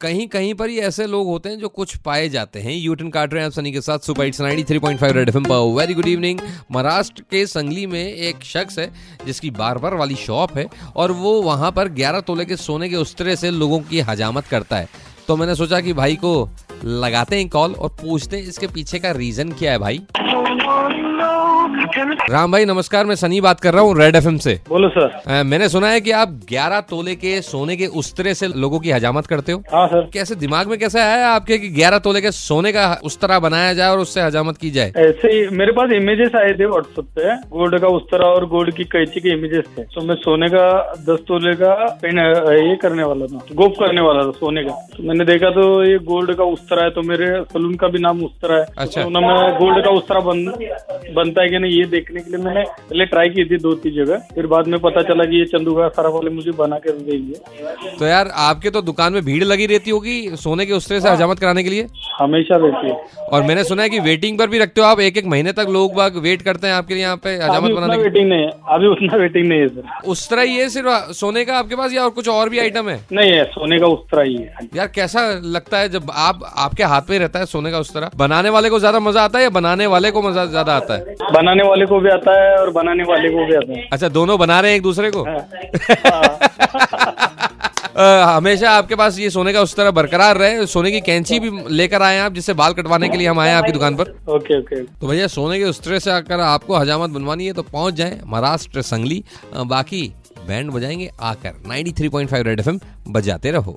कहीं कहीं पर ही ऐसे लोग होते हैं जो कुछ पाए जाते हैं। यूटन काट रहे हैं आप सनी के साथ सुपर इट्स 93.5 रेड एफएम पर। वेरी गुड इवनिंग महाराष्ट्र के संगली में एक शख्स है, जिसकी बार बार वाली शॉप है और वो वहाँ पर 11 तोले के सोने के उस्तरे से लोगों की हजामत करता है। तो मैंने सोचा कि भाई को लगाते हैं कॉल और पूछते हैं इसके पीछे का रीजन क्या है भाई? राम भाई नमस्कार मैं सनी बात कर रहा हूँ रेड एफएम से। बोलो सर। अ, मैंने सुना है कि आप 11 तोले के सोने के उस्तरे से लोगों की हजामत करते हो। हाँ सर। कैसे दिमाग में कैसे आया आपके कि 11 तोले के सोने का उस तरह बनाया जाए और उससे हजामत की जाए? ऐसे ही मेरे पास इमेजेस आए थे व्हाट्सएप पे गोल्ड का उस्तरा और गोल्ड की कैची के इमेजेस थे। तो मैं सोने का दस तोले का पेन ये करने वाला था गोप करने वाला था सोने का। तो मैंने देखा तो ये गोल्ड का उस्तरा है तो मेरे सलून का भी नाम उस्तरा है। अच्छा। तो मैं गोल्ड का उस्तरा बन, बनता है कि नहीं ये देखने के लिए मैंने पहले ट्राई की थी दो तीन जगह। फिर बाद में पता चला कि ये चंदू का सारा वाले मुझे बना के देंगे तो यार आपके तो दुकान में भीड़ लगी रहती होगी सोने के उस्तरे से हजामत कराने के लिए? हमेशा रहती है। और मैंने सुना है कि वेटिंग पर भी रखते हो आप एक एक महीने तक लोग बाग वेट करते हैं आपके लिए यहाँ पे हजामत उतना बनाने की वेटिंग नहीं है अभी उतना वेटिंग नहीं है सर उस तरह ये सिर्फ़ सोने का आपके पास या और कुछ और भी आइटम है? नहीं है सोने का उस्तरा ही है यार कैसा लगता है जब आप आपके हाथ में रहता है सोने का उस तरह? बनाने वाले को ज़्यादा मज़ा आता है या बनाने वाले को मज़ा ज़्यादा आता है? बनाने वाले को भी आता है और बनाने वाले को भी आता है। अच्छा दोनों बना रहे हैं एक दूसरे को? अ, हमेशा आपके पास ये सोने का उस तरह बरकरार रहे सोने की कैंची भी लेकर आए आप जिससे बाल कटवाने के लिए हम आए हैं आपकी दुकान पर। Okay okay. तो भैया सोने के उस तरह से अगर आपको हजामत बनवानी है तो पहुँच जाए महाराष्ट्र संगली। बाकी बैंड बजाएँगे आकर 93.5 रेड एफएम बजाते रहो।